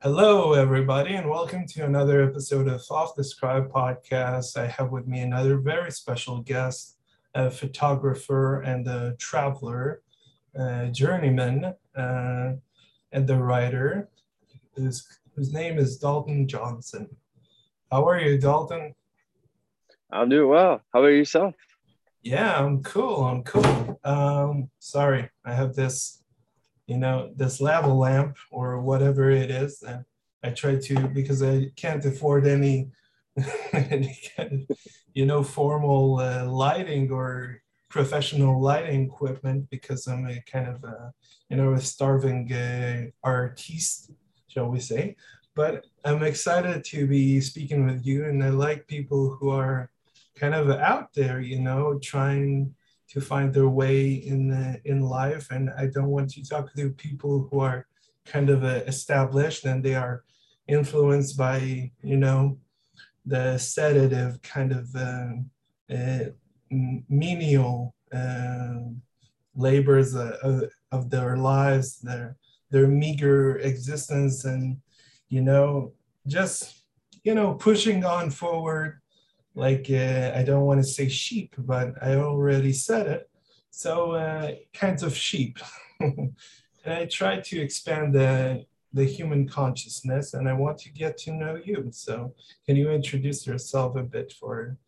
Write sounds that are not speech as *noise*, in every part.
Hello, everybody, and welcome to another episode of Off the Scribe podcast. I have with me another very special guest, a photographer and a traveler, a journeyman, uh, and the writer whose, whose name is Dalton Johnson. How are you, Dalton? I'm doing well. How about yourself? Yeah, I'm cool. I'm cool. Um, sorry, I have this you know, this lava lamp or whatever it is. And I try to, because I can't afford any, *laughs* you know, formal uh, lighting or professional lighting equipment because I'm a kind of, a, you know, a starving uh, artiste, shall we say. But I'm excited to be speaking with you, and I like people who are kind of out there, you know, trying to find their way in the, in life. And I don't want to talk to people who are kind of uh, established and they are influenced by, you know, the sedative kind of uh, uh, menial uh, labors of, of their lives, their their meager existence, and you know, just you know, pushing on forward like uh, I don't want to say sheep, but I already said it. So uh, kinds of sheep. *laughs* and I try to expand the the human consciousness, and I want to get to know you. So can you introduce yourself a bit for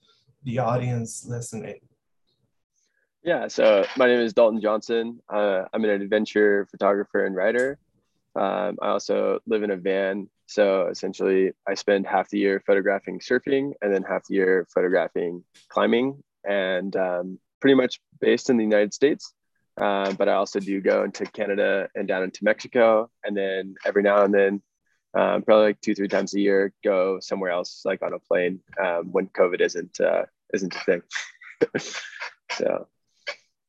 the audience listening? Yeah, so my name is Dalton Johnson. Uh, I'm an adventure photographer and writer. Um, I also live in a van so essentially, I spend half the year photographing surfing and then half the year photographing climbing, and um, pretty much based in the United States. Uh, but I also do go into Canada and down into Mexico, and then every now and then, um, probably like two, three times a year, go somewhere else, like on a plane um, when COVID isn't uh, isn't a thing. *laughs* so,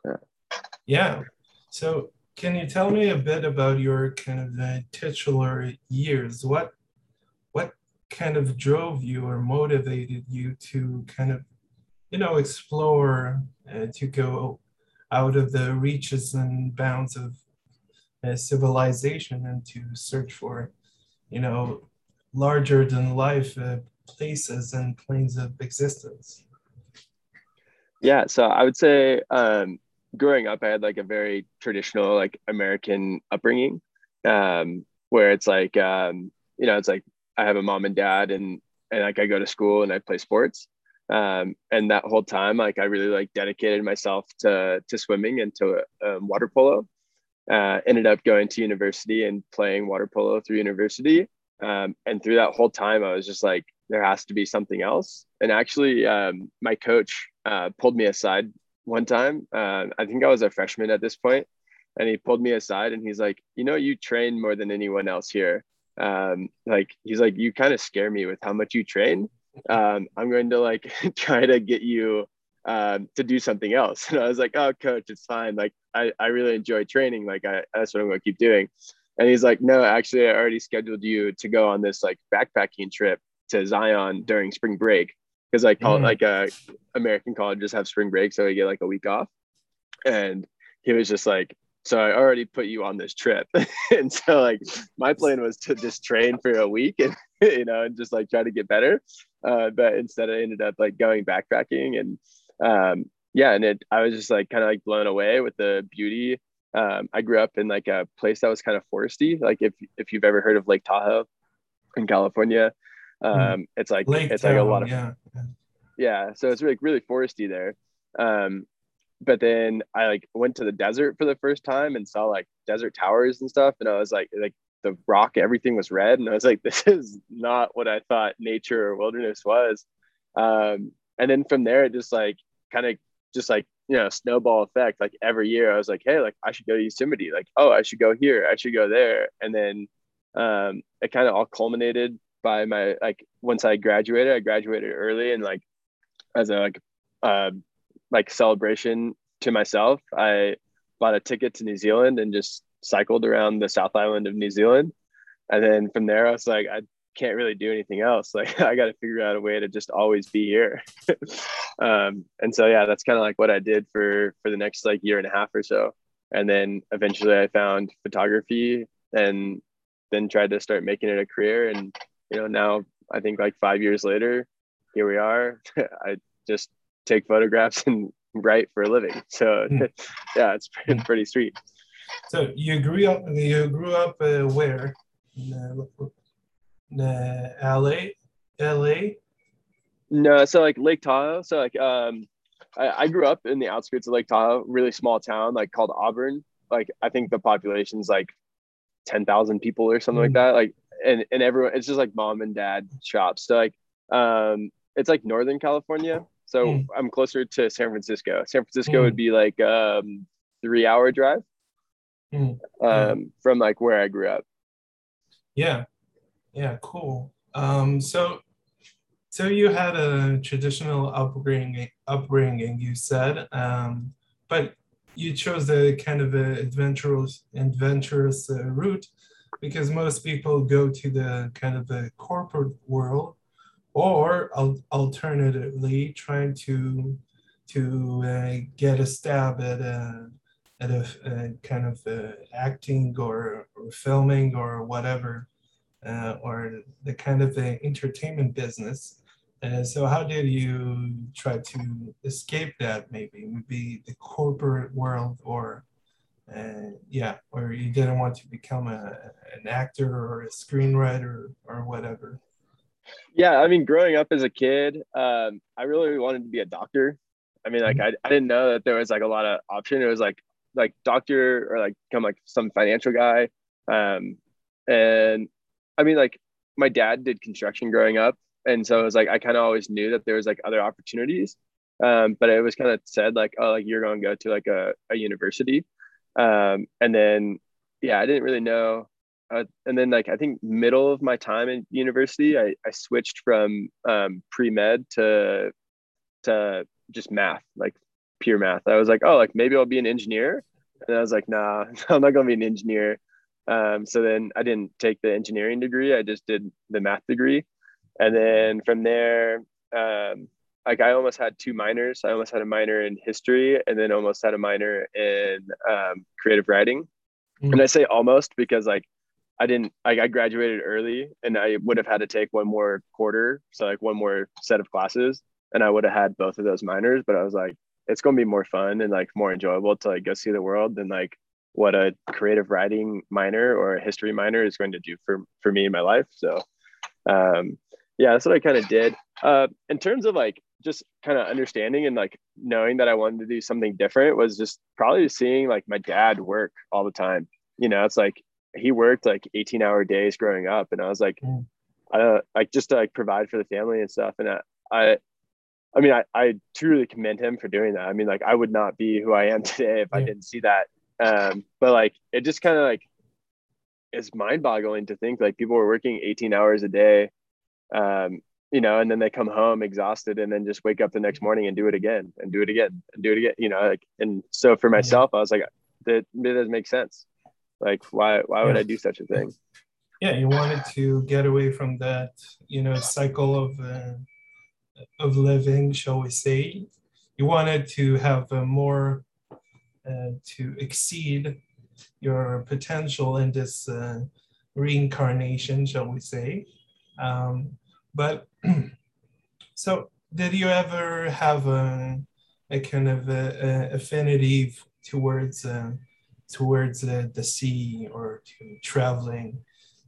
yeah. yeah. So can you tell me a bit about your kind of uh, titular years? What what kind of drove you or motivated you to kind of, you know, explore uh, to go out of the reaches and bounds of uh, civilization and to search for, you know, larger than life uh, places and planes of existence? Yeah, so I would say um, growing up, I had like a very traditional like American upbringing, um, where it's like um, you know, it's like I have a mom and dad, and and like I go to school and I play sports, um, and that whole time, like I really like dedicated myself to to swimming and to um, water polo. Uh, ended up going to university and playing water polo through university, um, and through that whole time, I was just like, there has to be something else. And actually, um, my coach uh, pulled me aside one time. Uh, I think I was a freshman at this point, and he pulled me aside and he's like, "You know, you train more than anyone else here. Um, like he's like, you kind of scare me with how much you train. Um, I'm going to like *laughs* try to get you um, to do something else." *laughs* And I was like, "Oh, coach, it's fine. Like I I really enjoy training. Like I that's what I'm going to keep doing." And he's like, "No, actually, I already scheduled you to go on this like backpacking trip to Zion during spring break." Because like mm. like uh, American colleges have spring break, so we get like a week off. And he was just like, "So I already put you on this trip," *laughs* and so like my plan was to just train for a week and *laughs* you know and just like try to get better. Uh, but instead, I ended up like going backpacking and um, yeah, and it I was just like kind of like blown away with the beauty. Um, I grew up in like a place that was kind of foresty. Like if if you've ever heard of Lake Tahoe in California. Um, it's like Lake it's Town, like a lot of yeah. yeah. So it's really really foresty there. Um, but then I like went to the desert for the first time and saw like desert towers and stuff, and I was like like the rock everything was red, and I was like *laughs* this is not what I thought nature or wilderness was. Um, and then from there it just like kind of just like you know snowball effect like every year i was like hey like i should go to yosemite like oh i should go here i should go there and then um, it kind of all culminated by my like once I graduated, I graduated early and like as a like uh, like celebration to myself, I bought a ticket to New Zealand and just cycled around the South Island of New Zealand. And then from there, I was like, I can't really do anything else. *laughs* Like I got to figure out a way to just always be here. *laughs* um, and so yeah, that's kind of like what I did for for the next like year and a half or so. And then eventually, I found photography and then tried to start making it a career. And, you know, now I think like five years later, here we are. *laughs* I just take photographs and write for a living. So mm. *laughs* yeah, it's pretty, hmm. pretty sweet. So you grew up, you grew up uh, where? In, uh, LA, LA. No, so like Lake Tahoe. So like, um, I, I grew up in the outskirts of Lake Tahoe, really small town, like called Auburn. Like I think the population's like ten thousand people or something mm. like that. Like, and and everyone, it's just like mom and dad shops. So like, um, it's like Northern California. So mm. I'm closer to San Francisco. San Francisco mm. would be like um three hour drive mm. um, from like where I grew up. Yeah, yeah, cool. Um, so so you had a traditional upbringing, upbringing, you said, um, but you chose a kind of a adventurous, adventurous uh, route because most people go to the kind of the corporate world, or al- alternatively trying to to uh, get a stab at a at a, a kind of uh, acting or, or filming or whatever, uh, or the kind of the entertainment business. Uh, so how did you try to escape that maybe maybe the corporate world or uh, yeah or you didn't want to become a, an actor or a screenwriter or whatever. Yeah i mean growing up as a kid um, i really wanted to be a doctor. I mean like mm-hmm. I, I didn't know that there was like a lot of option. It was like like doctor or like become like some financial guy. Um, and i mean like my dad did construction growing up and so it was like I kind of always knew that there was like other opportunities, um, but it was kind of said like oh like you're going to go to like a, a university, um, and then yeah I didn't really know, uh, and then like I think middle of my time in university I, I switched from um, pre med to to just math like pure math. I was like oh like maybe I'll be an engineer, and I was like nah *laughs* I'm not gonna be an engineer. Um, so then I didn't take the engineering degree. I just did the math degree and then from there um, like i almost had two minors i almost had a minor in history and then almost had a minor in um, creative writing mm-hmm. and i say almost because like i didn't like i graduated early and i would have had to take one more quarter so like one more set of classes and i would have had both of those minors but i was like it's going to be more fun and like more enjoyable to like go see the world than like what a creative writing minor or a history minor is going to do for for me in my life so um yeah, that's what I kind of did. Uh, in terms of like just kind of understanding and like knowing that I wanted to do something different was just probably seeing like my dad work all the time. You know, it's like he worked like 18 hour days growing up, and I was like, mm. I don't like just to like provide for the family and stuff. And I, I, I mean, I, I truly commend him for doing that. I mean, like I would not be who I am *laughs* today if yeah. I didn't see that. Um, but like it just kind of like is mind boggling to think like people were working 18 hours a day um, you know, and then they come home exhausted and then just wake up the next morning and do it again and do it again and do it again, you know, like, and so for myself, I was like, that, that doesn't make sense. Like, why, why would I do such a thing? Yeah. You wanted to get away from that, you know, cycle of, uh, of living, shall we say, you wanted to have a more, uh, to exceed your potential in this uh, reincarnation, shall we say. Um, but *clears throat* so, did you ever have a, a kind of a, a affinity towards uh, towards uh, the sea or to traveling,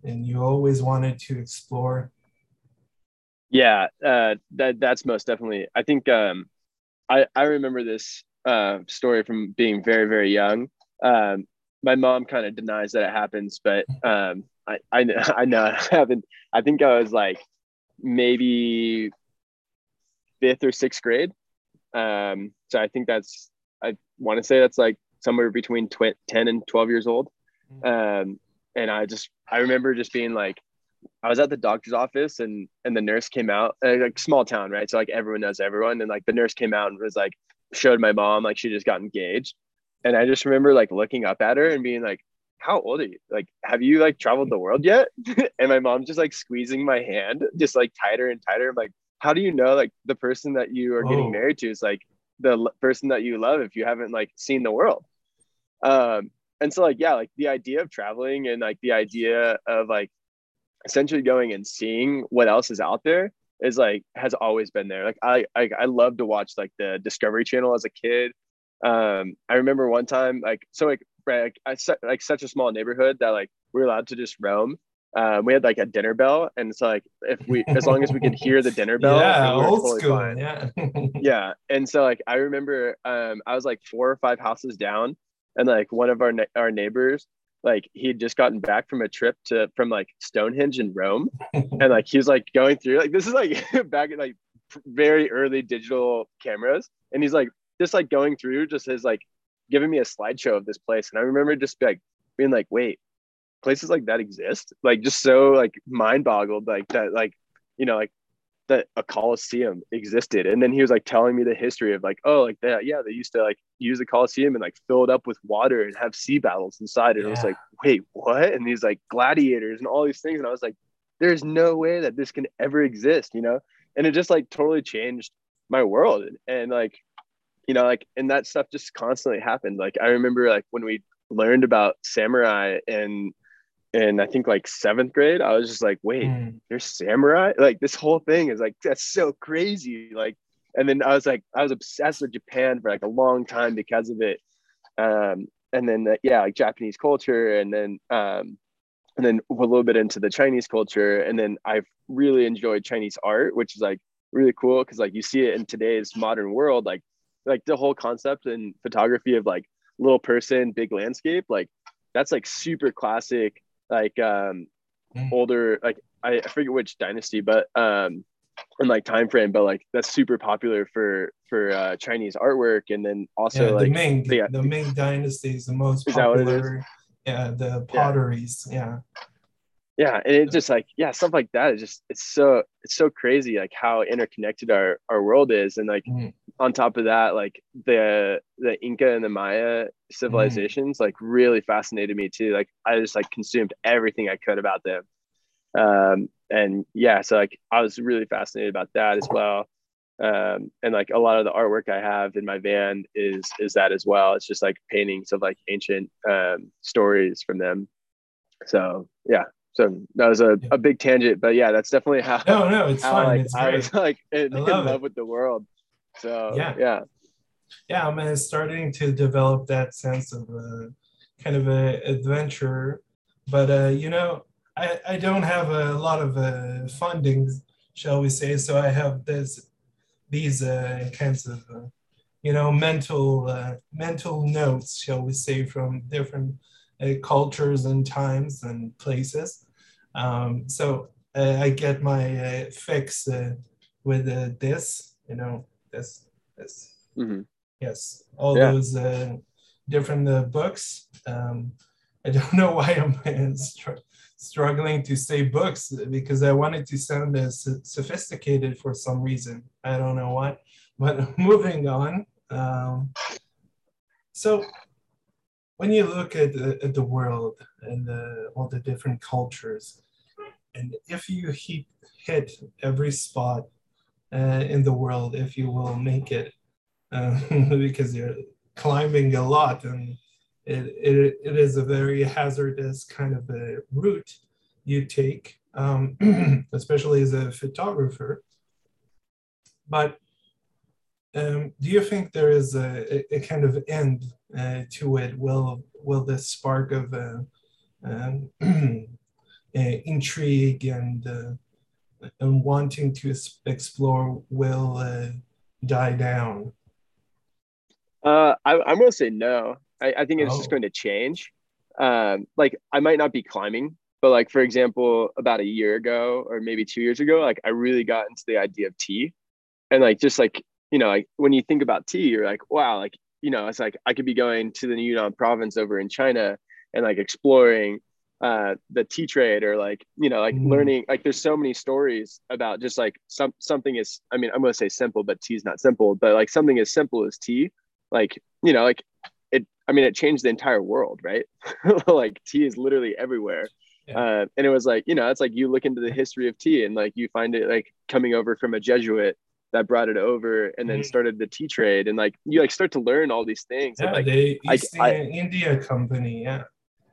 and you always wanted to explore? Yeah, uh, that that's most definitely. I think um, I I remember this uh, story from being very very young. Um, my mom kind of denies that it happens, but um, I I, *laughs* I know it. I think I was like maybe fifth or sixth grade. Um, so I think that's, I want to say that's like somewhere between tw- 10 and 12 years old. Mm-hmm. Um, and I just, I remember just being like, I was at the doctor's office and, and the nurse came out uh, like small town, right? So like everyone knows everyone. And like the nurse came out and was like, showed my mom, like she just got engaged. And I just remember like looking up at her and being like, how old are you? Like, have you like traveled the world yet? *laughs* and my mom just like squeezing my hand, just like tighter and tighter. I'm like, how do you know like the person that you are getting oh. married to is like the l- person that you love if you haven't like seen the world? Um, and so like yeah like the idea of traveling and like the idea of like essentially going and seeing what else is out there is like has always been there like i i, I love to watch like the discovery channel as a kid um i remember one time like so like right, like I like such a small neighborhood that like we are allowed to just roam um, we had like a dinner bell, and it's like if we, as long as we could hear the dinner bell, yeah, we old totally school, fine. yeah, *laughs* yeah. And so like I remember, um, I was like four or five houses down, and like one of our ne- our neighbors, like he had just gotten back from a trip to from like Stonehenge in Rome, and like he was like going through like this is like *laughs* back in like very early digital cameras, and he's like just like going through just his like giving me a slideshow of this place, and I remember just like being like, wait, places like that exist? Like just so like mind boggled like that like you know like that a coliseum existed. And then he was like telling me the history of like oh like that yeah they used to like use the coliseum and like fill it up with water and have sea battles inside it. Yeah. i was like wait what? And these like gladiators and all these things. And i was like there's no way that this can ever exist you know? And it just like totally changed my world. And, and like you know like and that stuff just constantly happened like i remember like when we learned about samurai and and I think like seventh grade, I was just like, wait, mm. there's samurai? Like this whole thing is like that's so crazy. Like, and then I was like, I was obsessed with Japan for like a long time because of it. Um, and then uh, yeah, like Japanese culture, and then um, and then a little bit into the Chinese culture, and then I've really enjoyed Chinese art, which is like really cool because like you see it in today's modern world, like like the whole concept and photography of like little person, big landscape, like that's like super classic like um mm. older like I, I forget which dynasty, but um in like time frame, but like that's super popular for for uh, Chinese artwork, and then also yeah, like the Ming, the, the Ming dynasty is the most popular. Yeah, the potteries. Yeah. yeah. And it's just like yeah, stuff like that is just it's so it's so crazy like how interconnected our our world is, and like mm on top of that, like the the Inca and the Maya civilizations, mm. like really fascinated me too. Like I just like consumed everything I could about them. Um, and yeah, so like I was really fascinated about that as well. Um, and like a lot of the artwork I have in my van is is that as well. It's just like paintings of like ancient um, stories from them. So yeah, so that was a, a big tangent, but yeah, that's definitely how. No, no, it's how, fine. *laughs* Like, it's I was like in, in love it. with the world. So yeah, yeah, yeah. I'm uh, starting to develop that sense of uh, kind of a adventure, but uh, you know, I I don't have a lot of uh, funding, shall we say? So I have this these uh, kinds of uh, you know mental uh, mental notes, shall we say, from different uh, cultures and times and places. Um, so uh, I get my uh, fix uh, with uh, this, you know, this this mm-hmm. yes all yeah. those uh, different uh, books um, i *laughs* don't know why i'm str- struggling to say books because i wanted to sound as sophisticated for some reason i don't know what but *laughs* moving on um, so when you look at the, at the world and the, all the different cultures and if you hit, hit every spot uh, in the world if you will make it uh, *laughs* because you're climbing a lot and it, it, it is a very hazardous kind of a route you take um, *clears throat* especially as a photographer. But um, do you think there is a, a kind of end to it will will this spark of uh, um, *clears throat* intrigue and uh, and wanting to explore will uh, die down? Uh, I, am going to say no. I, I think it's oh. just going to change. Um, like I might not be climbing, but like for example, about a year ago or maybe two years ago, like I really got into the idea of tea, and like just like you know, like when you think about tea, you're like, wow, like you know, it's like I could be going to the Yunnan province over in China and like exploring uh, the tea trade or like you know like mm. learning like there's so many stories about just like some something is i mean i'm going to say simple but tea is not simple but like something as simple as tea like you know like it i mean it changed the entire world right *laughs* like tea is literally everywhere yeah. uh, and it was like you know it's like you look into the history of tea and like you find it like coming over from a jesuit that brought it over and then mm-hmm. started the tea trade. And like you like start to learn all these things. Yeah, and, like the East I, India company yeah.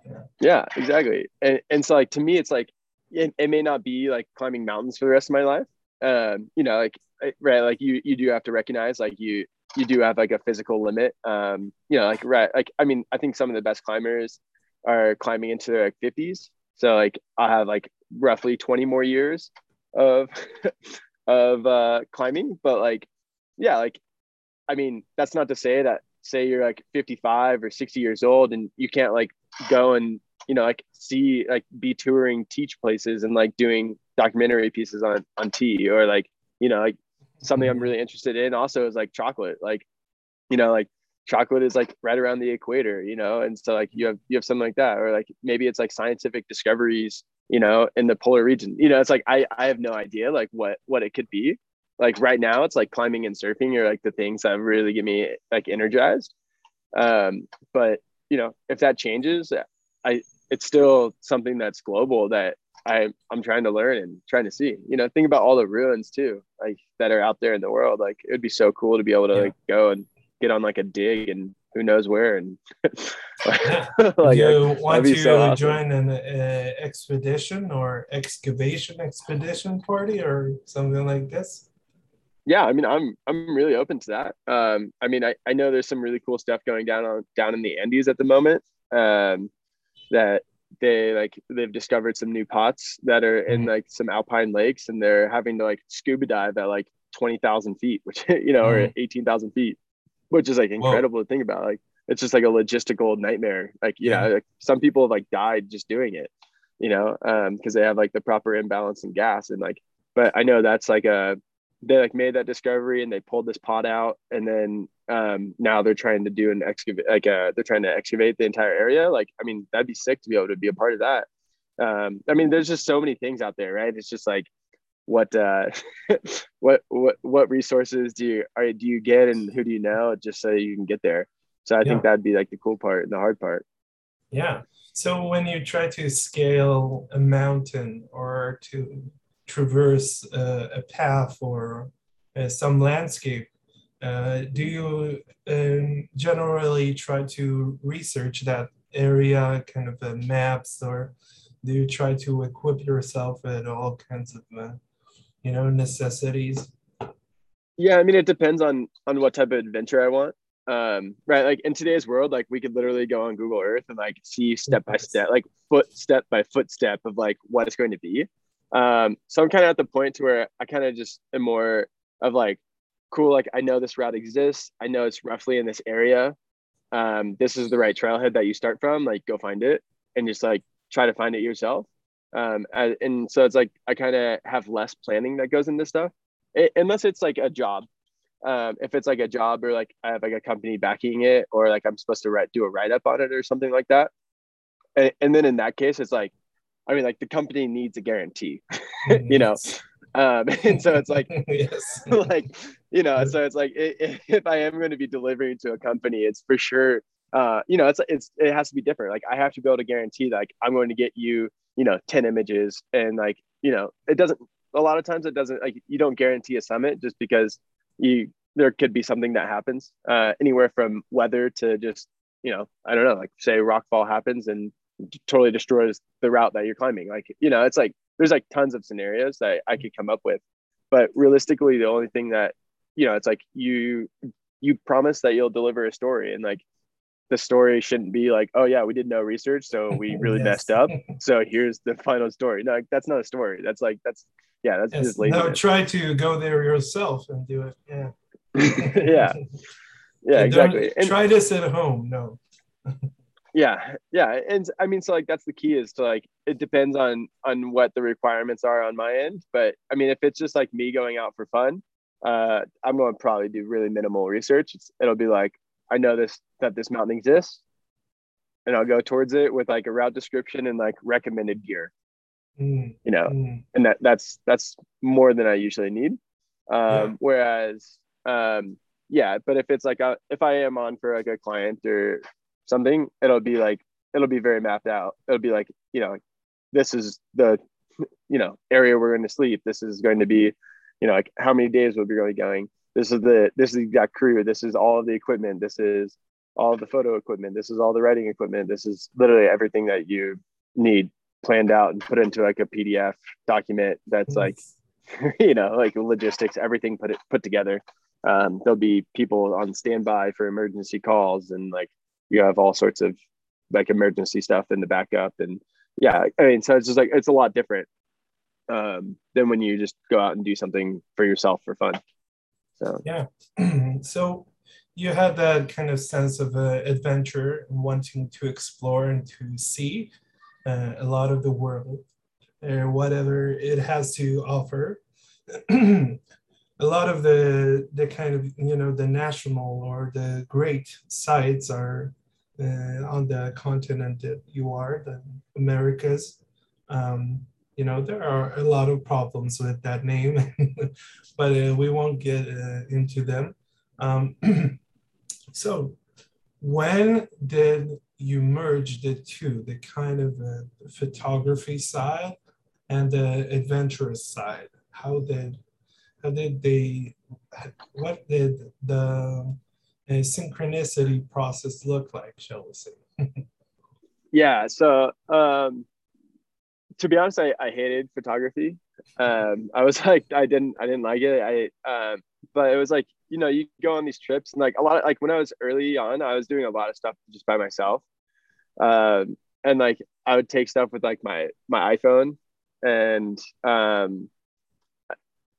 yeah yeah exactly. And, and so like to me it's like it, it may not be like climbing mountains for the rest of my life. Um you know like right like you you do have to recognize like you you do have like a physical limit. Um you know like right like i mean i think some of the best climbers are climbing into their like 50s so like i have like roughly 20 more years of *laughs* of uh climbing but like yeah like i mean that's not to say that say you're like 55 or 60 years old and you can't like go and you know like see like be touring teach places and like doing documentary pieces on on tea or like you know like something i'm really interested in also is like chocolate. Like you know like chocolate is like right around the equator you know and so like you have you have something like that or like maybe it's like scientific discoveries you know in the polar region you know it's like i i have no idea like what what it could be like right now it's like climbing and surfing are like the things that really get me like energized um but you know if that changes i it's still something that's global that I I'm trying to learn and trying to see. You know, think about all the ruins too, like that are out there in the world. Like it would be so cool to be able to yeah. like go and get on like a dig and who knows where and *laughs* like, you want to so awesome. join an uh, expedition or excavation expedition party or something like this yeah i mean i'm i'm really open to that um i mean i, I know there's some really cool stuff going down on down in the andes at the moment um that they like they've discovered some new pots that are in mm-hmm. like some alpine lakes and they're having to like scuba dive at like 20,000 feet, which, *laughs* you know, mm-hmm. or 18,000 feet, which is like incredible Whoa. to think about. Like, it's just like a logistical nightmare. Like, you yeah, like some people have like died just doing it, you know, um, cause they have like the proper imbalance in gas and like, but I know that's like a, they like made that discovery and they pulled this pot out and then um, now they're trying to do an excavate like uh, they're trying to excavate the entire area like i mean that'd be sick to be able to be a part of that um, i mean there's just so many things out there right it's just like what uh, *laughs* what what what resources do you are do you get and who do you know just so you can get there? So i yeah. think that'd be like the cool part and the hard part. Yeah. So when you try to scale a mountain or to traverse uh, a path or uh, some landscape, uh, do you um, generally try to research that area, kind of uh, maps, or do you try to equip yourself with all kinds of, uh, you know, necessities? Yeah, I mean, it depends on on what type of adventure I want. Um, right, like in today's world, like we could literally go on Google Earth and like see step by step, like foot step by footstep of like what it's going to be. Um, so I'm kind of at the point to where I kind of just am more of like, cool, like I know this route exists. I know it's roughly in this area. Um, this is the right trailhead that you start from. Like, go find it and just like try to find it yourself. Um, and, and so it's like I kind of have less planning that goes into stuff, it, unless it's like a job. Um, if it's like a job or like I have like a company backing it, or like I'm supposed to write, do a write up on it or something like that. And, and then in that case, it's like I mean, like the company needs a guarantee, *laughs* you know. Um, *laughs* and so it's like, *laughs* yes. like you know, so it's like it, if I am going to be delivering to a company, it's for sure. Uh, you know, it's it's it has to be different. Like I have to be able to guarantee that like I'm going to get you, you know, ten images, and like you know, it doesn't. A lot of times, it doesn't like you don't guarantee a summit just because you there could be something that happens uh, anywhere from weather to just you know I don't know like say rockfall happens and totally destroys the route that you're climbing. Like, you know, it's like there's like tons of scenarios that I could come up with. But realistically, the only thing that, you know, it's like you you promise that you'll deliver a story and like the story shouldn't be like, oh yeah, we did no research, so we *laughs* really yes. messed up. So here's the final story. No, that's not a story. That's like that's yeah, that's yes. just laziness. No, try to go there yourself and do it. Yeah. *laughs* yeah. Yeah, exactly. And, try this at home. No *laughs* yeah yeah and i mean so like that's the key is to like it depends on on what the requirements are on my end but i mean if it's just like me going out for fun uh i'm going to probably do really minimal research it's, it'll be like i know this that this mountain exists and i'll go towards it with like a route description and like recommended gear mm, you know mm. and that that's that's more than i usually need um yeah. whereas um yeah but if it's like a, if i am on for like a client or something, it'll be like it'll be very mapped out. It'll be like, you know, this is the you know area we're going to sleep. This is going to be you know, like how many days we'll be really going. This is the this is the exact crew. This is all of the equipment. This is all the photo equipment. This is all the writing equipment. This is literally everything that you need planned out and put into like a PDF document that's like, *laughs* you know, like logistics, everything put it put together. Um, there'll be people on standby for emergency calls and like you have all sorts of like emergency stuff in the backup and yeah, I mean, so it's just like it's a lot different um, than when you just go out and do something for yourself for fun. So yeah, *clears throat* so you had that kind of sense of uh, adventure and wanting to explore and to see uh, a lot of the world or whatever it has to offer. *clears throat* a lot of the the kind of you know the national or the great sites are uh, on the continent that you are, the Americas. Um, you know there are a lot of problems with that name, *laughs* but uh, we won't get uh, into them. Um, *clears throat* so, when did you merge the two, the kind of uh, photography side and the adventurous side? How did how did they? What did the uh, synchronicity process look like? Shall we say? *laughs* yeah. So. Um, to be honest, I, I hated photography. Um, I was *laughs* like, I didn't, I didn't like it. I, um, but it was like, you know, you go on these trips and like a lot of, like when I was early on, I was doing a lot of stuff just by myself. Um, and like I would take stuff with like my, my iPhone and, um,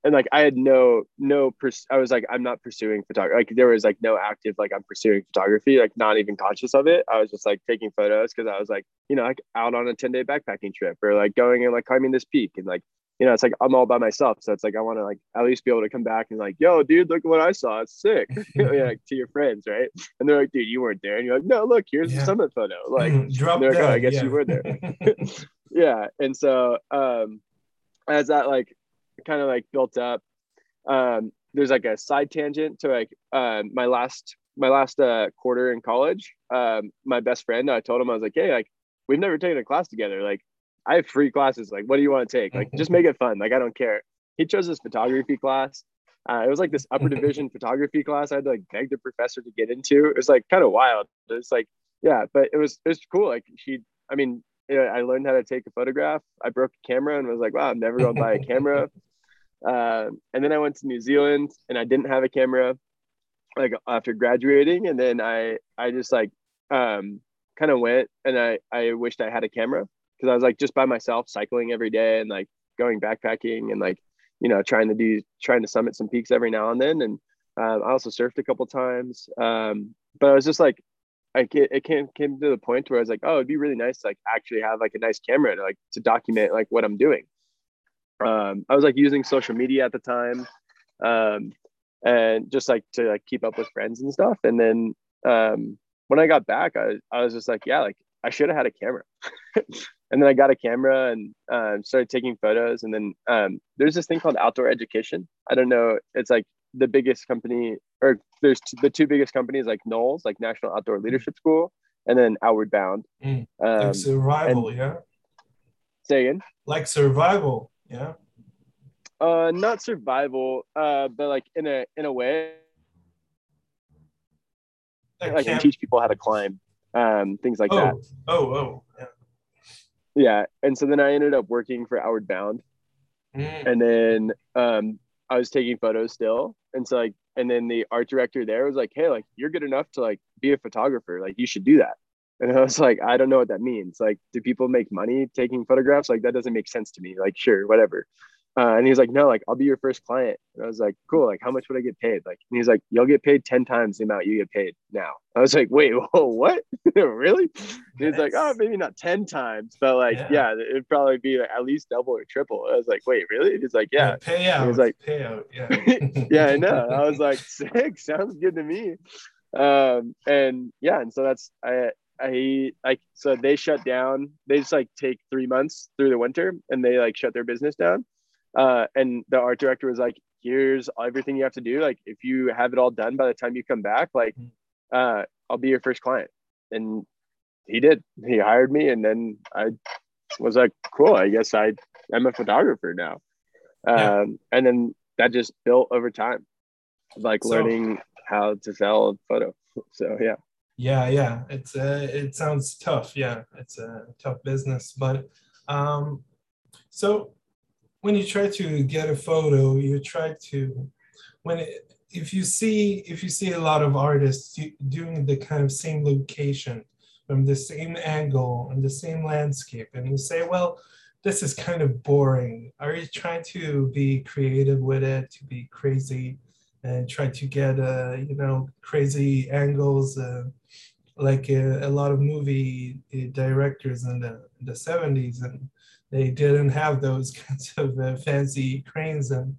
and like I had no no pers- I was like I'm not pursuing photography like there was like no active like I'm pursuing photography like not even conscious of it. I was just like taking photos because I was like you know like out on a 10 day backpacking trip or like going and like climbing this peak and like you know it's like I'm all by myself. So it's like I want to like at least be able to come back and like yo dude look what I saw. It's sick. *laughs* *laughs* Know, like to your friends right? And they're like dude you weren't there. And you're like no look here's yeah. the summit photo. *laughs* Like Drop like, oh, I guess yeah. you were there. Yeah and so um as that like kind of like built up. Um, there's like a side tangent to like uh, my last my last uh, quarter in college. Um, my best friend, I told him I was like, hey, like we've never taken a class together. Like I have free classes. Like, what do you want to take? Like, just make it fun. Like, I don't care. He chose this photography class. Uh, it was like this upper *laughs* division photography class. I had to like beg the professor to get into. It was like kind of wild. It's like, yeah, but it was it was cool. Like she, I mean, I learned how to take a photograph. I broke a camera and was like, wow, I'm never going to buy a camera. Uh, and then I went to New Zealand and I didn't have a camera like after graduating. And then I, I just like um, kind of went and I, I wished I had a camera because I was like just by myself cycling every day and like going backpacking and like, you know, trying to do, trying to summit some peaks every now and then. And um, I also surfed a couple times. Um, but I was just like, I get, it came came to the point where I was like, oh, it'd be really nice to like actually have like a nice camera to like to document like what I'm doing um, I was like using social media at the time, um, and just like to like keep up with friends and stuff. And then um, when I got back, I, I was just like, yeah, like I should have had a camera. *laughs* and then I got a camera and um, started taking photos. And then um, there's this thing called Outdoor Education. I don't know. It's like the biggest company, or there's t- the two biggest companies, like NOLS, like National Outdoor Leadership School, and then Outward Bound. Mm, like um, survival, and, yeah. Say again. Like survival. Yeah. Uh, not survival, uh, but like in a in a way, like, like teach people how to climb, um, things like oh. that. Oh, oh, yeah. Yeah, and so then I ended up working for Outward Bound, mm. and then um, I was taking photos still, and so like, and then the art director there was like, "Hey, like you're good enough to like be a photographer. Like you should do that." And I was like, I don't know what that means. Like, do people make money taking photographs? Like, that doesn't make sense to me. Like, sure, whatever. Uh, and he's like, no, like, I'll be your first client. And I was like, cool. Like, how much would I get paid? Like, and he's like, you'll get paid 10 times the amount you get paid now. I was like, wait, *laughs* whoa, what? *laughs* really? he's like, oh, maybe not 10 times, but like, yeah, yeah it'd probably be like at least double or triple. I was like, wait, really? He's like, yeah. Payout. He was like, payout. Yeah. *laughs* yeah, I know. I was like, sick. Sounds good to me. Um, and yeah, and so that's, I, I like so they shut down. They just like take three months through the winter and they like shut their business down. Uh, and the art director was like, "Here's everything you have to do. Like, if you have it all done by the time you come back, like, mm-hmm. uh, I'll be your first client." And he did. He hired me, and then I was like, "Cool. I guess I am a photographer now." Yeah. Um, and then that just built over time, like so, learning how to sell a photo. *laughs* So yeah. Yeah, yeah. It's uh, it sounds tough. Yeah, it's a tough business, but um, so when you try to get a photo, you try to when it, if you see if you see a lot of artists doing the kind of same location from the same angle and the same landscape, and you say, well, this is kind of boring. Are you trying to be creative with it, to be crazy, and try to get uh, you know crazy angles? Uh, like a, uh, a, lot of movie uh, directors in the, the 70s and they didn't have those *laughs* kinds of uh, fancy cranes and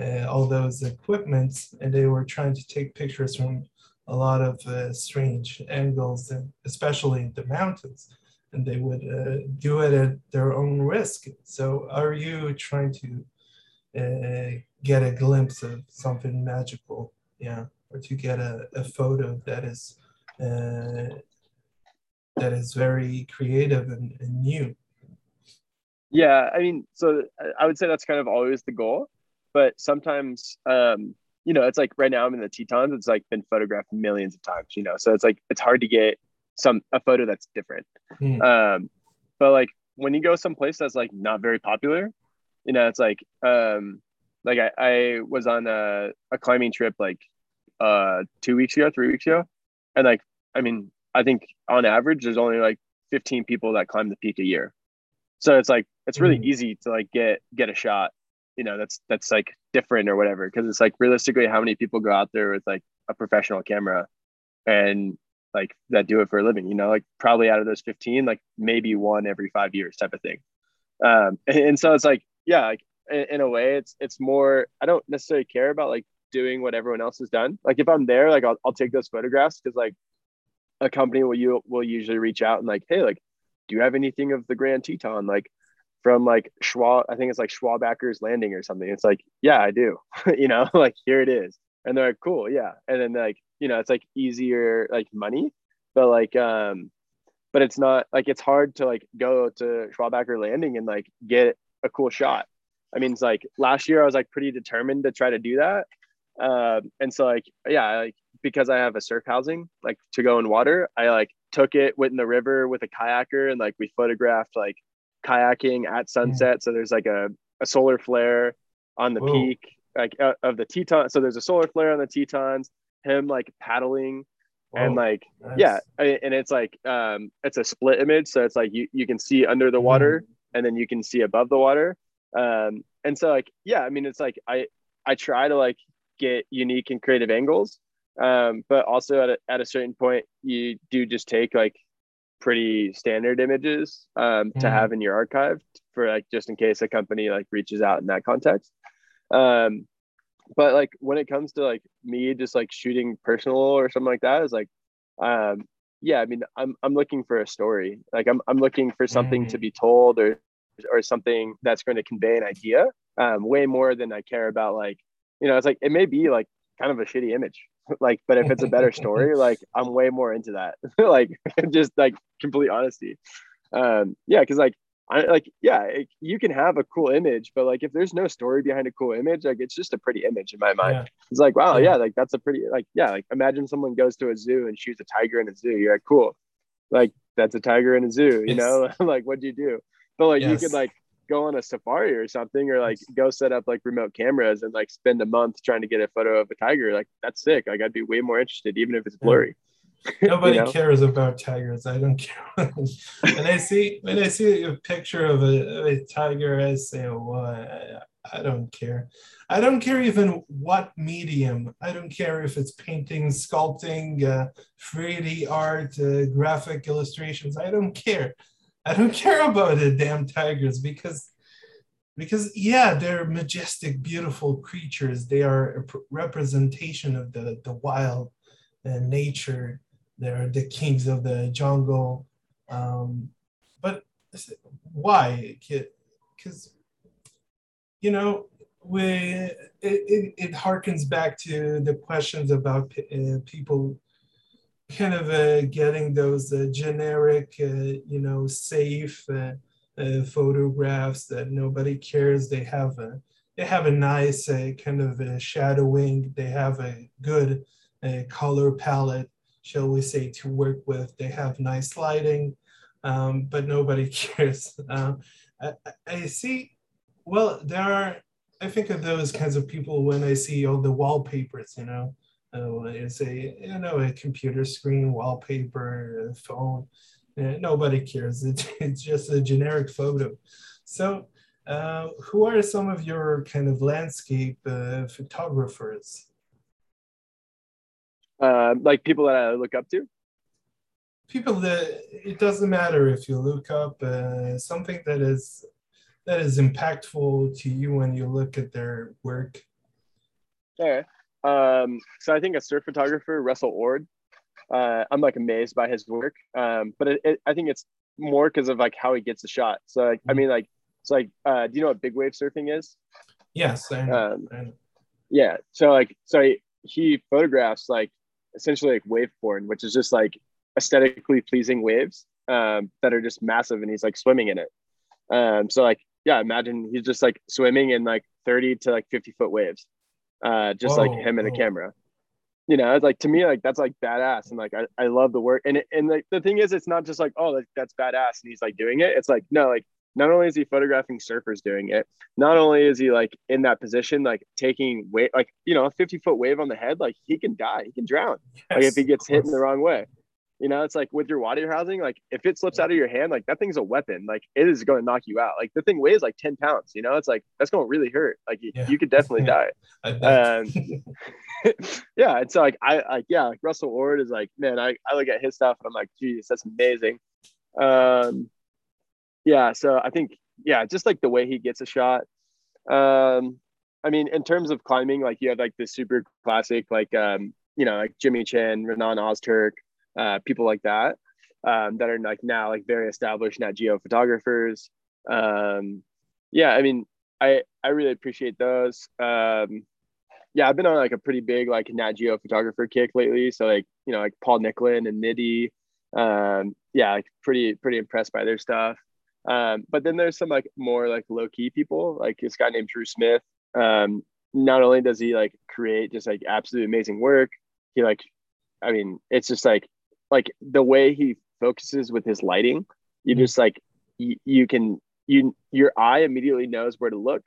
uh, all those equipments and they were trying to take pictures from a lot of strange angles and especially the mountains and they would do it at their own risk so are you trying to get a glimpse of something magical yeah or to get a, a photo that is uh, that is very creative and, and new. Yeah, I mean, so I would say that's kind of always the goal, but sometimes, um, you know, it's like right now I'm in the Tetons. It's like been photographed millions of times, you know, so it's like it's hard to get some a photo that's different. Mm. Um, but like when you go someplace that's like not very popular, you know, it's like um, like I, I was on a, a climbing trip like uh two weeks ago, three weeks ago, and like I mean, I think on average there's only like 15 people that climb the peak a year. So it's like it's really mm. easy to like get get a shot, you know, that's that's like different or whatever because it's like realistically how many people go out there with like a professional camera and like that do it for a living, you know, like probably out of those 15 like maybe one every 5 years type of thing. Um and, and so it's like yeah, like in, in a way it's it's more I don't necessarily care about like doing what everyone else has done. Like if I'm there, like I'll, I'll take those photographs because like a company will you will usually reach out and like, hey, like, do you have anything of the Grand Teton? Like from like Schwab, I think it's like Schwabacher's Landing or something. It's like, yeah, I do. *laughs* you know, *laughs* like here it is. And they're like, cool, yeah. And then like, you know, it's like easier like money, but like um, but it's not like it's hard to like go to Schwabacher Landing and like get a cool shot. I mean, it's like last year I was like pretty determined to try to do that. Um, and so like yeah, like because I have a surf housing like to go in water, I like took it, went in the river with a kayaker and like we photographed like kayaking at sunset. So there's like a, a solar flare on the Whoa. peak like uh, of the Teton. So there's a solar flare on the Tetons, him like paddling Whoa. and like nice. yeah and it's like um it's a split image so it's like you, you can see under the water mm. and then you can see above the water um and so like yeah i mean it's like i i try to like get unique and creative angles. Um, but also at a, at a certain point, you do just take like pretty standard images um, to have in your archive for like just in case a company like reaches out in that context. Um, but like when it comes to like me just like shooting personal or something like that is like um yeah i mean i'm i'm looking for a story. Like i'm i'm looking for something to be told or or something that's going to convey an idea um way more than i care about like you know it's like it may be like kind of a shitty image *laughs* like but if it's a better story *laughs* like i'm way more into that *laughs* like just like complete honesty. Um yeah because like I like yeah it, you can have a cool image but like if there's no story behind a cool image like it's just a pretty image in my mind. Yeah. it's like wow yeah. yeah like that's a pretty like yeah like imagine someone goes to a zoo and shoots a tiger in a zoo you're like cool like that's a tiger in a zoo you know? Like what do you do but like yes. you could like go on a safari or something or like go set up like remote cameras and like spend a month trying to get a photo of a tiger. Like that's sick. Like i'd be way more interested even if it's blurry. *laughs* Nobody you know? cares about tigers. I don't *laughs* care when i see when i see a picture of a, of a tiger i say well I, I don't care. I don't care even what medium. I don't care if it's painting sculpting uh, 3d art uh, graphic illustrations. I don't care *laughs* I don't care about the damn tigers because because yeah, they're majestic, beautiful creatures. They are a representation of the the wild and nature. They're the kings of the jungle. Um, but why? Because you know, we it, it, it harkens back to the questions about uh, people kind of uh, getting those uh, generic, uh, you know, safe photographs that nobody cares. They have a, they have a nice kind of shadowing. They have a good color palette, shall we say, to work with. They have nice lighting, um, but nobody *laughs* cares. Uh, I, I see. Well, there are. I think of those kinds of people when I see all the wallpapers. You know, uh, it's a you know a computer screen wallpaper, a phone. Uh, nobody cares. *laughs* It, it's just a generic photo. So uh, who are some of your kind of landscape uh, photographers? Uh, like people that I look up to? People that it doesn't matter if you look up uh, something that is that is impactful to you when you look at their work. Okay. Um, so I think a surf photographer, Russell Ord, uh, I'm like amazed by his work. Um, but it, it, I think it's more because of like how he gets the shot. So like, I mm-hmm. mean, like it's like, uh, do you know what big wave surfing is? Yes, I know. Um, I know. Yeah. So like, so he photographs like essentially like wave porn, which is just like aesthetically pleasing waves um, that are just massive, and he's like swimming in it. Um, so like, yeah, imagine he's just like swimming in like 30 to like 50 foot waves, uh, just whoa, like him in a camera. You know, it's like to me, like that's like badass, and like I, I love the work. And it, and like the thing is, it's not just like oh, like, that's badass, and he's like doing it. It's like no, like not only is he photographing surfers doing it, not only is he like in that position, like taking weight, like, you know, a 50 foot wave on the head, like he can die, he can drown. Yes, like if he gets hit in the wrong way. You know, it's like with your water housing, like if it slips out of your hand, like that thing's a weapon. Like it is going to knock you out. Like the thing weighs like 10 pounds, you know, it's like that's going to really hurt. Like yeah. you could definitely *laughs* die. Um, *laughs* yeah. It's so, like, I like, yeah, like Russell Ord is like, man, I, I look at his stuff and I'm like, geez, that's amazing. Um, yeah so i think yeah just like the way he gets a shot um i mean in terms of climbing like you have like the super classic like um you know like jimmy chin renan ozturk uh people like that um that are like now like very established nat geo photographers um yeah i mean i i really appreciate those. Um yeah i've been on like a pretty big like nat geo photographer kick lately. So like you know like paul nicklen and nidhi um yeah like pretty pretty impressed by their stuff. Um, but then there's some like more like low key people, like this guy named Drew Smith. Um, not only does he like create just like absolutely amazing work, he like, I mean, it's just like like the way he focuses with his lighting. You mm-hmm. just like you, you can you your eye immediately knows where to look,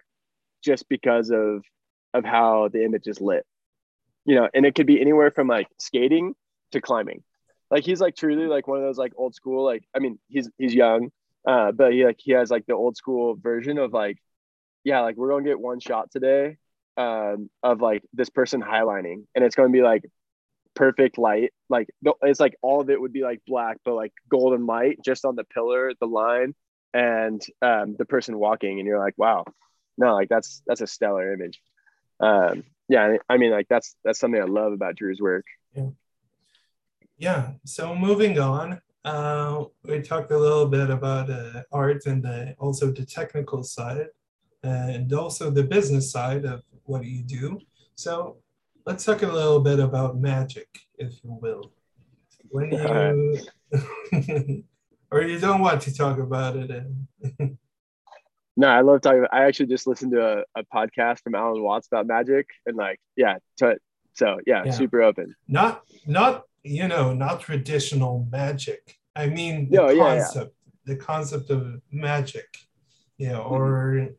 just because of of how the image is lit. You know, and it could be anywhere from like skating to climbing. Like he's like truly like one of those like old school like I mean he's he's young uh, but he like he has like the old school version of like, yeah, like we're gonna get one shot today um, of like this person highlining, and it's gonna be like perfect light. Like it's like all of it would be like black, but like golden light just on the pillar, the line, and um, the person walking, and you're like, wow, no, like that's that's a stellar image. Um, yeah, I mean, like that's that's something I love about Drew's work. Yeah. Yeah. So moving on, uh, we talked a little bit about uh, art and uh, also the technical side and also the business side of what do you do. So let's talk a little bit about magic, if you will. When you, *laughs* or you don't want to talk about it. And *laughs* no, I love talking. About, I actually just listened to a, a, podcast from Alan Watts about magic, and like, yeah, to, so yeah, yeah, super open. Not not you know, not traditional magic. I mean, the oh, concept, yeah, yeah. the concept of magic, you know, or mm-hmm. or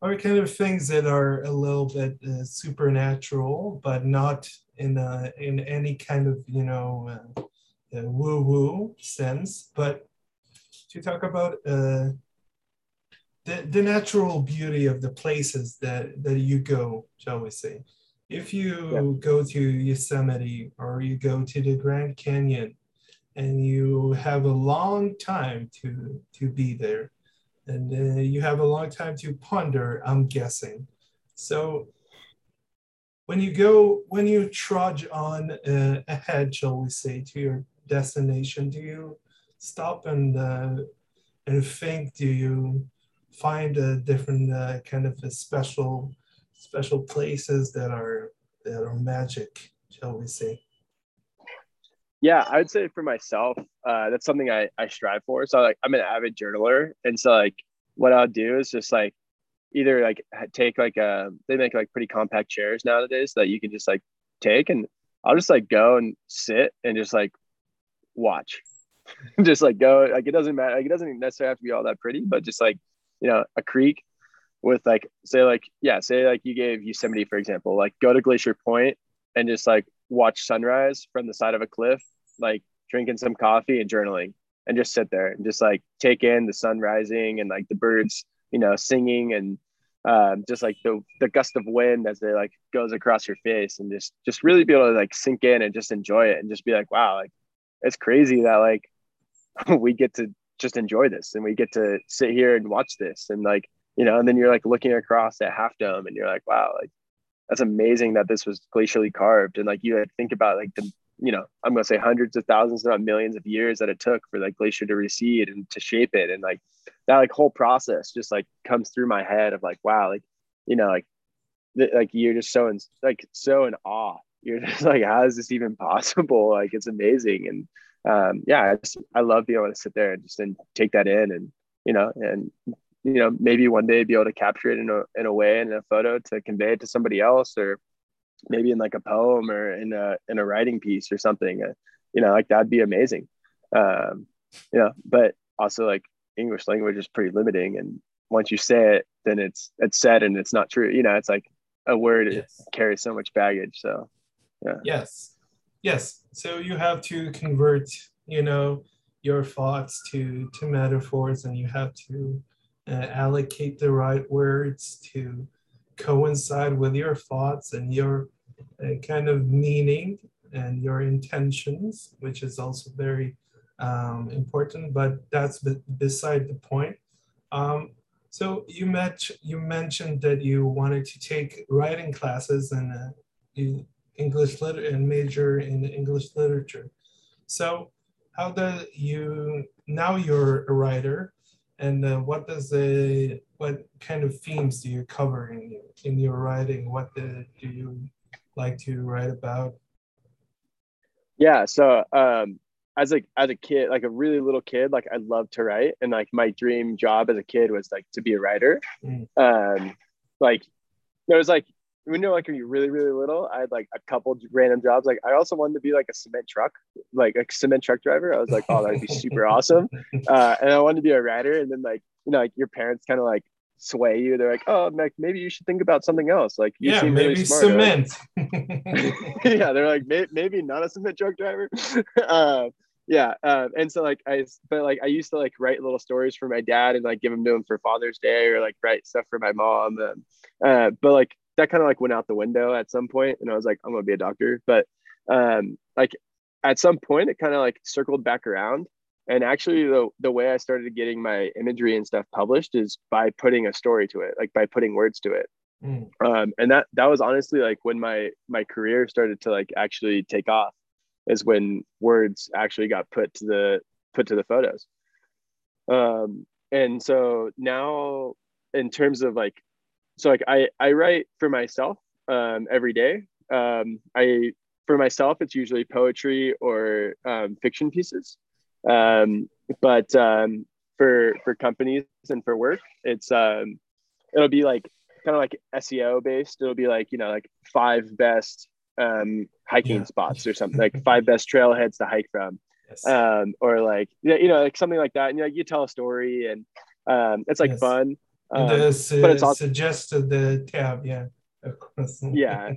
kind of things that are a little bit uh, supernatural, but not in a, in any kind of you know uh, woo woo sense, but to talk about uh, the the natural beauty of the places that that you go, shall we say? if you yeah. go to Yosemite or you go to the Grand Canyon and you have a long time to to be there and uh, you have a long time to ponder i'm guessing so when you go when you trudge on uh, ahead shall we say to your destination do you stop and uh, and think do you find a different uh, kind of special special places that are that are magic, shall we say? Yeah, I would say for myself, uh, that's something I, I strive for. So like I'm an avid journaler, and so like what I'll do is just like either like take like a they make like pretty compact chairs nowadays that you can just like take and I'll just like go and sit and just like watch. *laughs* just like go like it doesn't matter like it doesn't necessarily have to be all that pretty, but just like you know a creek with like say like yeah say like you gave Yosemite for example like go to Glacier Point and just like watch sunrise from the side of a cliff like drinking some coffee and journaling and just sit there and just like take in the sun rising and like the birds you know singing and um, just like the the gust of wind as it like goes across your face and just just really be able to like sink in and just enjoy it and just be like wow like it's crazy that like *laughs* we get to just enjoy this and we get to sit here and watch this. And like you know and then you're like looking across at half dome and you're like wow like that's amazing that this was glacially carved. And like you like think about like the you know i'm gonna say hundreds of thousands not millions of years that it took for that glacier to recede and to shape it. And like that like whole process just like comes through my head of like wow like you know like th- like you're just so in like so in awe. You're *laughs* just like how is this even possible? *laughs* Like it's amazing. And um yeah i just i love being able to sit there and just and take that in and you know and you know maybe one day be able to capture it in a in a way in a photo to convey it to somebody else or maybe in like a poem or in a in a writing piece or something uh, you know like that'd be amazing. Um you know but also like english language is pretty limiting and once you say it then it's it's said and it's not true you know it's like a word yes. carries so much baggage so yeah. Yes. Yes. So you have to convert you know your thoughts to to metaphors and you have to uh, allocate the right words to coincide with your thoughts and your uh, kind of meaning and your intentions, which is also very um, important, but that's be- beside the point. Um, so you met you mentioned that you wanted to take writing classes and uh, English lit and major in English literature. So how do you now you're a writer, and uh, what does the what kind of themes do you cover in your, in your writing? What the, do you like to write about? Yeah, so um, as a as a kid, like a really little kid, like I loved to write, and like my dream job as a kid was like to be a writer. Mm. Um, like there was like when you're like when you're really really little, I had like a couple random jobs. Like I also wanted to be like a cement truck, like a cement truck driver. I was like, oh, that'd be super awesome. *laughs* Uh, and I wanted to be a writer, and then like you know like your parents kind of like sway you. They're like, oh, Mac, maybe you should think about something else. Like, you yeah, seem maybe really smart. cement. *laughs* yeah, they're like, maybe not a cement truck driver. *laughs* uh, yeah, uh, and so like I, but like I used to like write little stories for my dad and like give them to him for Father's Day or like write stuff for my mom. And, uh, but like that kind of like went out the window at some point, and I was like, I'm gonna be a doctor. But um, like at some point, it kind of like circled back around and actually the, the way i started getting my imagery and stuff published is by putting a story to it like by putting words to it mm. um, and that that was honestly like when my my career started to like actually take off is when words actually got put to the put to the photos um, and so now in terms of like so like i i write for myself um, every day um, i for myself it's usually poetry or um, fiction pieces um, but um, for for companies and for work, it's um, it'll be like kind of like SEO based. It'll be like you know like five best um, hiking yeah. spots or something like *laughs* five best trailheads to hike from, yes. um, or like you know like something like that. And you know, you tell a story and um, it's like yes. fun. Um, the, but it's also suggested the tab, yeah Of course. *laughs* yeah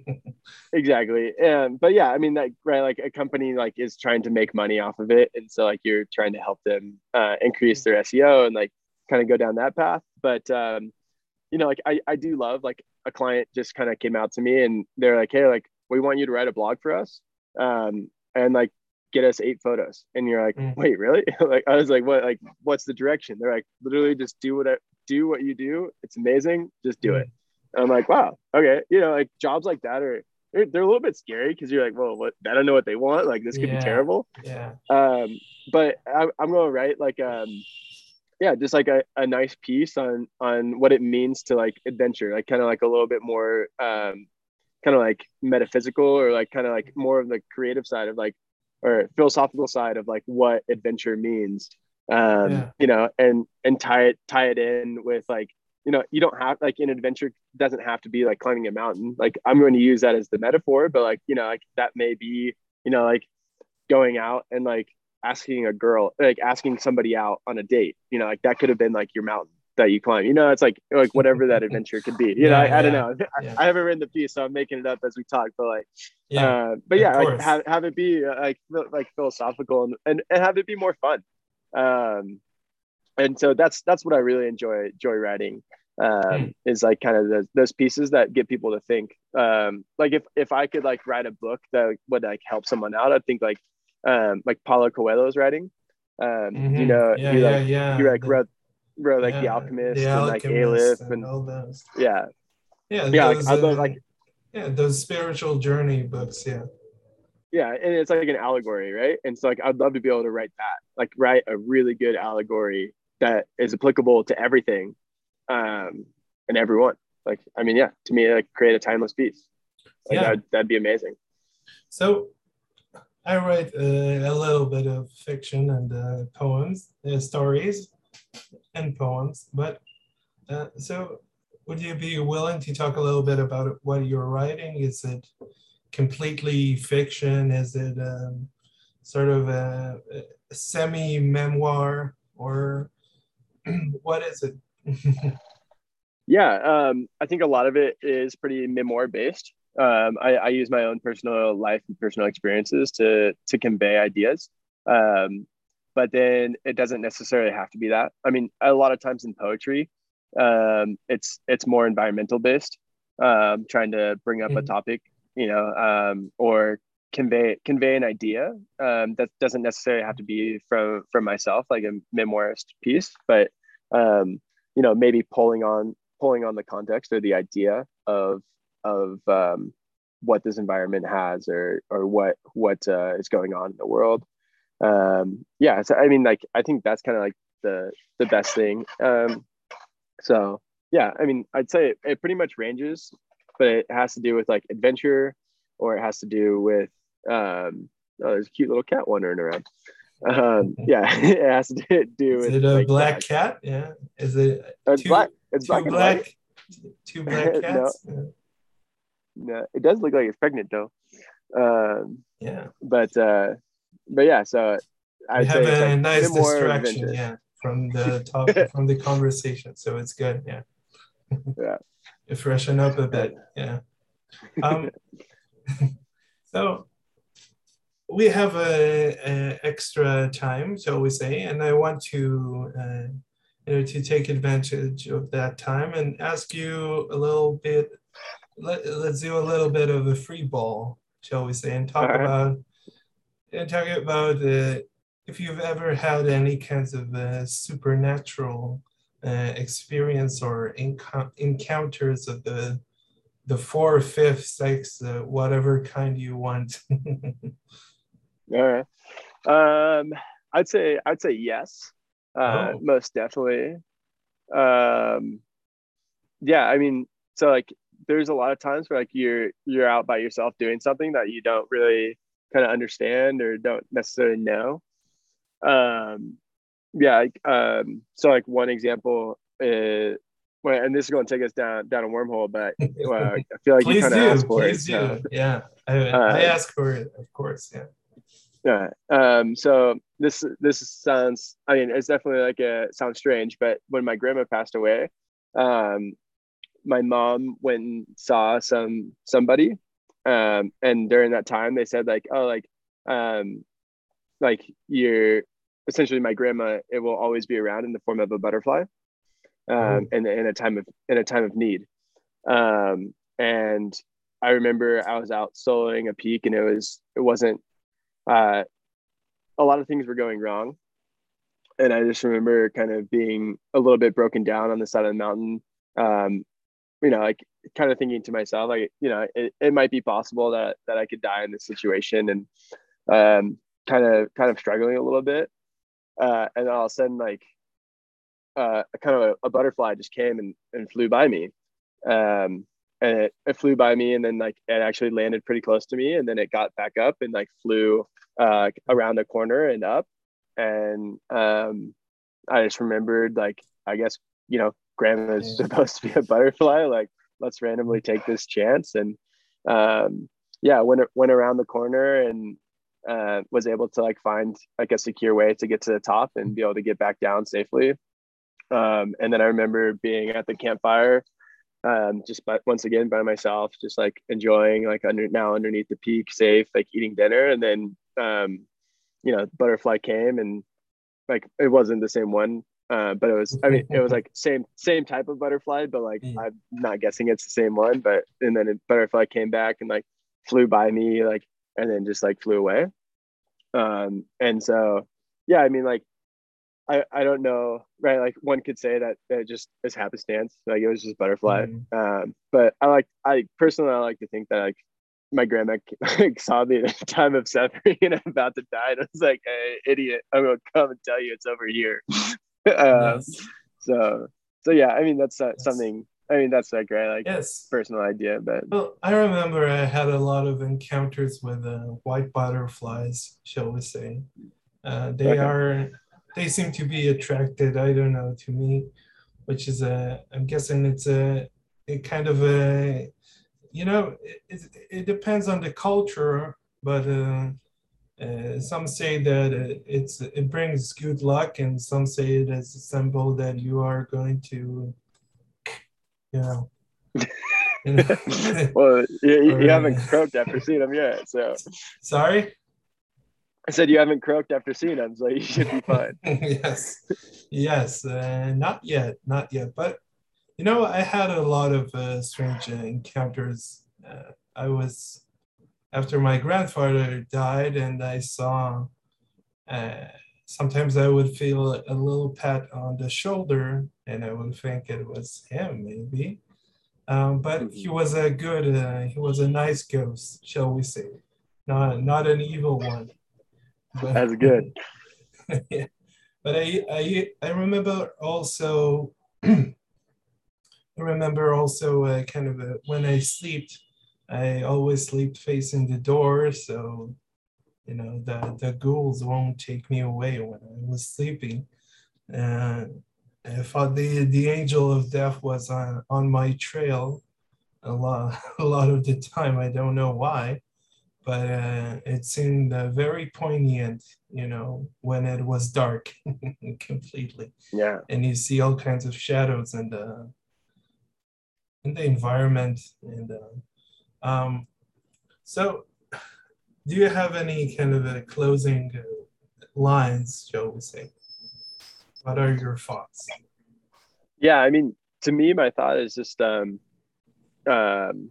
exactly. Um but yeah i mean like right like a company like is trying to make money off of it. And so like you're trying to help them uh, increase their seo and like kind of go down that path. But um you know like i i do love like a client just kind of came out to me and they're like hey like we want you to write a blog for us um and like get us eight photos. And you're like mm. wait really? *laughs* Like i was like what like what's the direction? They're like literally just do what I, do what you do it's amazing just do mm. it I'm like, wow, okay, you know, like jobs like that are they're, they're a little bit scary because you're like, well, what? I don't know what they want. Like this could yeah. be terrible. Yeah. Um, but I, I'm going to write like um, yeah, just like a, a nice piece on on what it means to like adventure, like kind of like a little bit more um, kind of like metaphysical or like kind of like more of the creative side of like or philosophical side of like what adventure means um yeah. you know and and tie it tie it in with like you know, you don't have like an adventure doesn't have to be like climbing a mountain. Like I'm going to use that as the metaphor, but like, you know, like that may be, you know, like going out and like asking a girl, like asking somebody out on a date, you know, like that could have been like your mountain that you climb. You know, it's like like whatever that *laughs* adventure could be. You yeah, know, I, yeah, I, don't know. *laughs* Yeah. I, I, haven't written the piece, so I'm making it up as we talk. But like, yeah, uh, but yeah, like have, have it be uh, like like philosophical and, and and have it be more fun. Um, and so that's that's what I really enjoy joy writing. Um, mm. is like kind of those, those pieces that get people to think. Um, like if if I could like write a book that would like help someone out, I think like um like Paulo Coelho's writing. Um, mm-hmm. you know, yeah, he like yeah, yeah. he like wrote wrote like yeah, The Alchemist the and like Aleph and, and all those. Yeah. Yeah. Yeah. Those, like, I love uh, like yeah, those spiritual journey books. Yeah. Yeah, and it's like an allegory, right? And so like I'd love to be able to write that, like write a really good allegory that is applicable to everything, um, and everyone. Like, I mean, yeah, to me, like create a timeless piece. Like, yeah, that'd, that'd be amazing. So, I write uh, a little bit of fiction and uh, poems, uh, stories, and poems. But uh, so, would you be willing to talk a little bit about what you're writing? Is it completely fiction? Is it um, sort of a, a semi memoir, or *clears throat* what is it? *laughs* yeah, um, I think a lot of it is pretty memoir based. Um, I, I, use my own personal life and personal experiences to to convey ideas. Um, but then it doesn't necessarily have to be that. I mean, a lot of times in poetry, um, it's it's more environmental based, um, trying to bring up mm-hmm. a topic, you know, um, or convey convey an idea um, that doesn't necessarily have to be from from myself, like a memoirist piece, but um, you know, maybe pulling on pulling on the context or the idea of of um, what this environment has or or what what uh, is going on in the world. Um yeah so i mean like i think that's kind of like the the best thing. Um so yeah i mean i'd say it, it pretty much ranges but it has to do with like adventure or it has to do with um oh there's a cute little cat wandering around um *laughs* yeah *laughs* it has to do with is it a like black that. cat yeah is it it's two, black it's black, black two black *laughs* cats no. no it does look like it's pregnant though um yeah but uh but yeah, so I have a like nice distraction, yeah, from the top from the conversation. So it's good, yeah. yeah. Freshen up a bit, yeah. Um, *laughs* so we have a, a, extra time, shall we say, and I want to uh, you know to take advantage of that time and ask you a little bit. Let, let's do a little bit of a free ball, shall we say, and talk right. about and talk about uh, if you've ever had any kinds of uh, supernatural uh, experience or enc- encounters of the the four, fifth, sixth, uh, whatever kind you want. *laughs* All right. Um, I'd say I'd say yes, uh, oh. most definitely. Um, yeah, I mean, so like, there's a lot of times where like you're you're out by yourself doing something that you don't really kind of understand or don't necessarily know. Um, yeah, um, so like one example is, well, and this is going to take us down down a wormhole, but well, I *laughs* feel like you kind of ask for please it. Please do. yeah, I, uh, I ask for it, of course. Yeah. Yeah. Um, so this this sounds. I mean, it's definitely like a sounds strange, but when my grandma passed away, um, my mom went and saw some somebody um, and during that time they said like oh like um, like you're essentially my grandma it will always be around in the form of a butterfly um, mm. in, in a time of in a time of need. Um, and i remember i was out soloing a peak and it was it wasn't uh, a lot of things were going wrong. And i just remember kind of being a little bit broken down on the side of the mountain um, you know like kind of thinking to myself like you know it, it might be possible that that i could die in this situation and um kind of kind of struggling a little bit uh and all of a sudden like uh kind of a, a butterfly just came and, and flew by me um and it, it flew by me and then like it actually landed pretty close to me and then it got back up and like flew uh around the corner and up and um i just remembered like i guess you know grandma is yeah. supposed to be a butterfly. Like, let's randomly take this chance. And um, yeah, went went around the corner and uh, was able to like find like a secure way to get to the top and be able to get back down safely. Um, and then I remember being at the campfire, um, just by, once again by myself, just like enjoying like under now underneath the peak, safe, like eating dinner. And then, um, you know, butterfly came and like it wasn't the same one, uh, but it was. I mean, it was like same same type of butterfly, but like. I'm not guessing it's the same one. But and then a butterfly came back and like flew by me, like and then just like flew away. Um, and so yeah, I mean like I, I don't know, right? Like one could say that, it just is happenstance, like it was just butterfly. Mm-hmm. Um, but I like, I personally, I like to think that like my grandma *laughs* like, saw me at the time of suffering and I'm about to die. And I was like, hey, idiot, I'm gonna come and tell you it's over here. um, *laughs* yes. So, so yeah, I mean that's uh, yes. something. I mean that's like right, like yes. personal idea. But well, I remember I had a lot of encounters with uh, white butterflies, shall we say? Uh, they okay. are they seem to be attracted i don't know to me which is a i'm guessing it's a, a kind of a you know it, it depends on the culture but uh, uh, some say that it's it brings good luck and some say it is a symbol that you are going to you *laughs* know *laughs* well you, you haven't croaked after seeing them yet so sorry I said you haven't croaked after seeing him, so you should be *laughs* fine. yes, yes, uh, not yet, not yet. But you know, I had a lot of uh, strange uh, encounters. Uh, I was after my grandfather died, and I saw. Uh, sometimes I would feel a little pat on the shoulder, and I would think it was him, maybe. Um, but he was a good, uh, he was a nice ghost, shall we say, not not an evil one. But, That's good. *laughs* yeah. But I, I, I remember also, *clears throat* I remember also uh, kind of a, when I slept, I always sleep facing the door. So, you know, the, the ghouls won't take me away when I was sleeping. And I thought the, the angel of death was on, on my trail a lot, *laughs* a lot of the time. I don't know why but uh, it seemed uh, very poignant, you know, when it was dark *laughs* completely. Yeah. And you see all kinds of shadows in the in the environment. And uh, um, so, do you have any kind of a closing lines, Joe? We say. What are your thoughts? Yeah, I mean, to me, my thought is just um, um,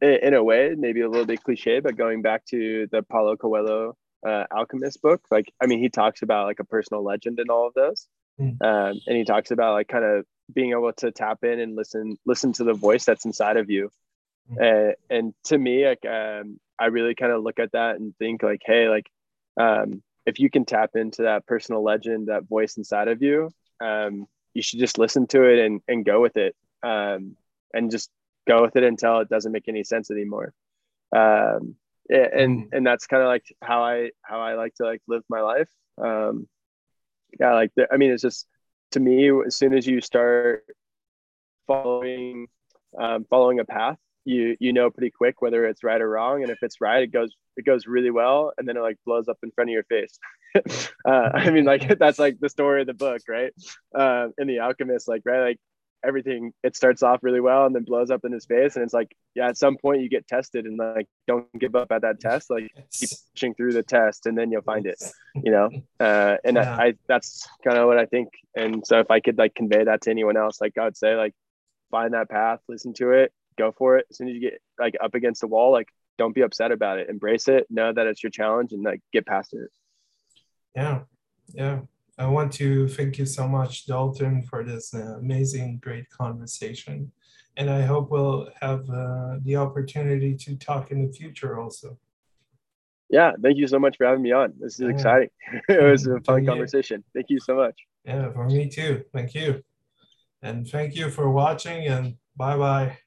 in a way, maybe a little bit cliche, but going back to the Paulo Coelho uh, Alchemist book, like I mean, he talks about like a personal legend in all of those, mm. um, and he talks about like kind of being able to tap in and listen listen to the voice that's inside of you. Mm. Uh, and to me, like um, I really kind of look at that and think like, hey, like um, if you can tap into that personal legend, that voice inside of you, um, you should just listen to it and and go with it, um, and just go with it until it doesn't make any sense anymore. Um, and mm. and that's kind of like how I how I like to like live my life. Um, yeah, like the, I mean, it's just to me as soon as you start following um, following a path, you you know pretty quick whether it's right or wrong, and if it's right, it goes it goes really well, and then it like blows up in front of your face. *laughs* uh, I mean, like *laughs* that's like the story of the book, right? Uh, in the Alchemist, like right, like everything it starts off really well and then blows up in his face and it's like yeah at some point you get tested and like don't give up at that test like keep pushing through the test and then you'll find it you know *laughs* uh, and yeah. I, I, that's kind of what i think and so if i could like convey that to anyone else like i would say like find that path listen to it go for it as soon as you get like up against the wall like don't be upset about it embrace it know that it's your challenge and like get past it yeah yeah I want to thank you so much, Dalton, for this uh, amazing, great conversation. And I hope we'll have uh, the opportunity to talk in the future also. Yeah, thank you so much for having me on. This is yeah. exciting. *laughs* it was a fun conversation. Thank you so much. Yeah, for me too. Thank you. And thank you for watching and bye bye.